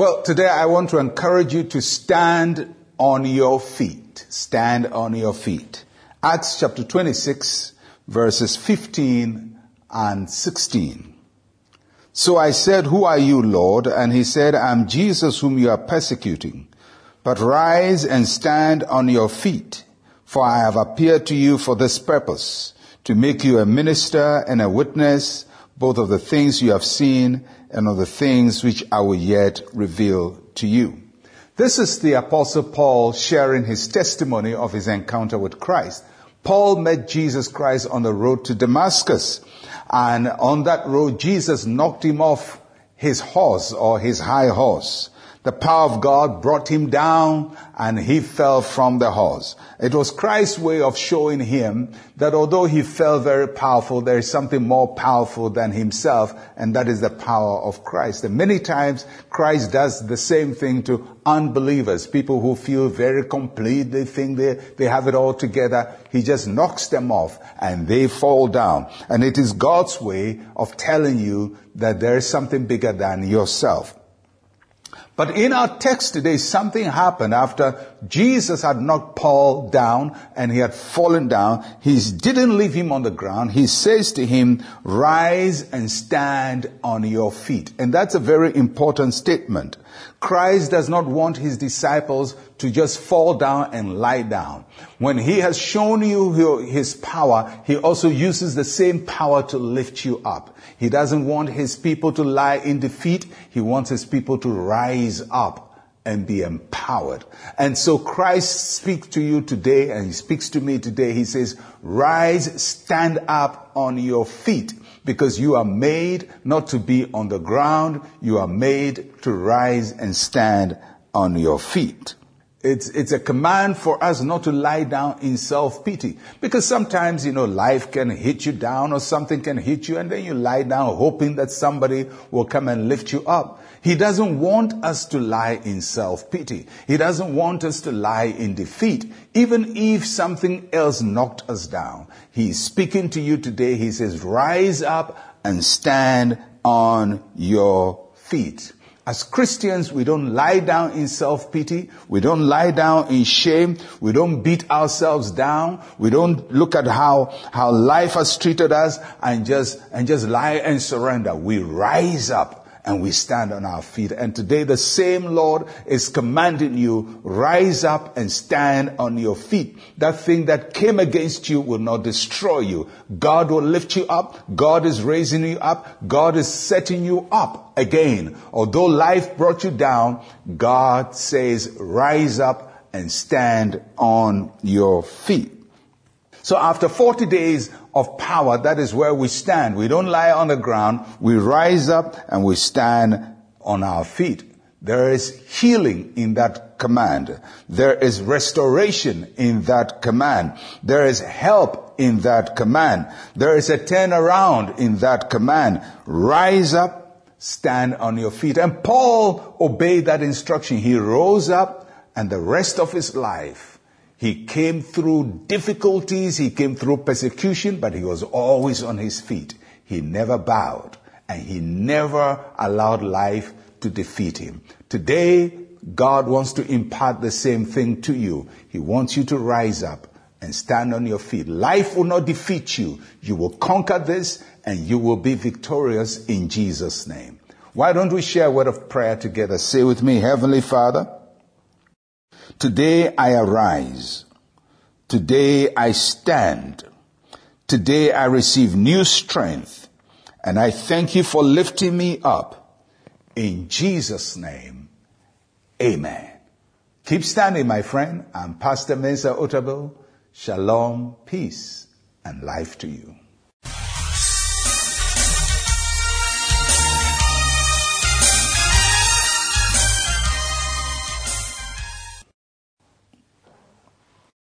Well, today I want to encourage you to stand on your feet. Stand on your feet. Acts chapter 26 verses 15 and 16. So I said, who are you, Lord? And he said, I'm Jesus whom you are persecuting. But rise and stand on your feet, for I have appeared to you for this purpose, to make you a minister and a witness both of the things you have seen and of the things which I will yet reveal to you. This is the apostle Paul sharing his testimony of his encounter with Christ. Paul met Jesus Christ on the road to Damascus. And on that road, Jesus knocked him off his horse or his high horse. The power of God brought him down and he fell from the horse. It was Christ's way of showing him that although he felt very powerful, there is something more powerful than himself, and that is the power of Christ. And many times Christ does the same thing to unbelievers, people who feel very complete, they think they, they have it all together. He just knocks them off and they fall down. And it is God's way of telling you that there is something bigger than yourself. But in our text today, something happened after Jesus had knocked Paul down and he had fallen down. He didn't leave him on the ground. He says to him, rise and stand on your feet. And that's a very important statement. Christ does not want his disciples to just fall down and lie down. When he has shown you his power, he also uses the same power to lift you up. He doesn't want his people to lie in defeat. He wants his people to rise up and be empowered. And so Christ speaks to you today and he speaks to me today. He says, rise, stand up on your feet because you are made not to be on the ground. You are made to rise and stand on your feet. It's, it's a command for us not to lie down in self-pity. Because sometimes, you know, life can hit you down or something can hit you and then you lie down hoping that somebody will come and lift you up. He doesn't want us to lie in self-pity. He doesn't want us to lie in defeat. Even if something else knocked us down. He's speaking to you today. He says, rise up and stand on your feet. As Christians, we don't lie down in self-pity. We don't lie down in shame. We don't beat ourselves down. We don't look at how, how life has treated us and just, and just lie and surrender. We rise up and we stand on our feet. And today the same Lord is commanding you, rise up and stand on your feet. That thing that came against you will not destroy you. God will lift you up. God is raising you up. God is setting you up again. Although life brought you down, God says, rise up and stand on your feet. So after 40 days of power, that is where we stand. We don't lie on the ground. We rise up and we stand on our feet. There is healing in that command. There is restoration in that command. There is help in that command. There is a turnaround in that command. Rise up, stand on your feet. And Paul obeyed that instruction. He rose up and the rest of his life he came through difficulties, he came through persecution, but he was always on his feet. He never bowed and he never allowed life to defeat him. Today, God wants to impart the same thing to you. He wants you to rise up and stand on your feet. Life will not defeat you. You will conquer this and you will be victorious in Jesus' name. Why don't we share a word of prayer together? Say with me, Heavenly Father, Today I arise. Today I stand. Today I receive new strength. And I thank you for lifting me up. In Jesus' name, amen. Keep standing, my friend. I'm Pastor Mensa Otabil. Shalom, peace, and life to you.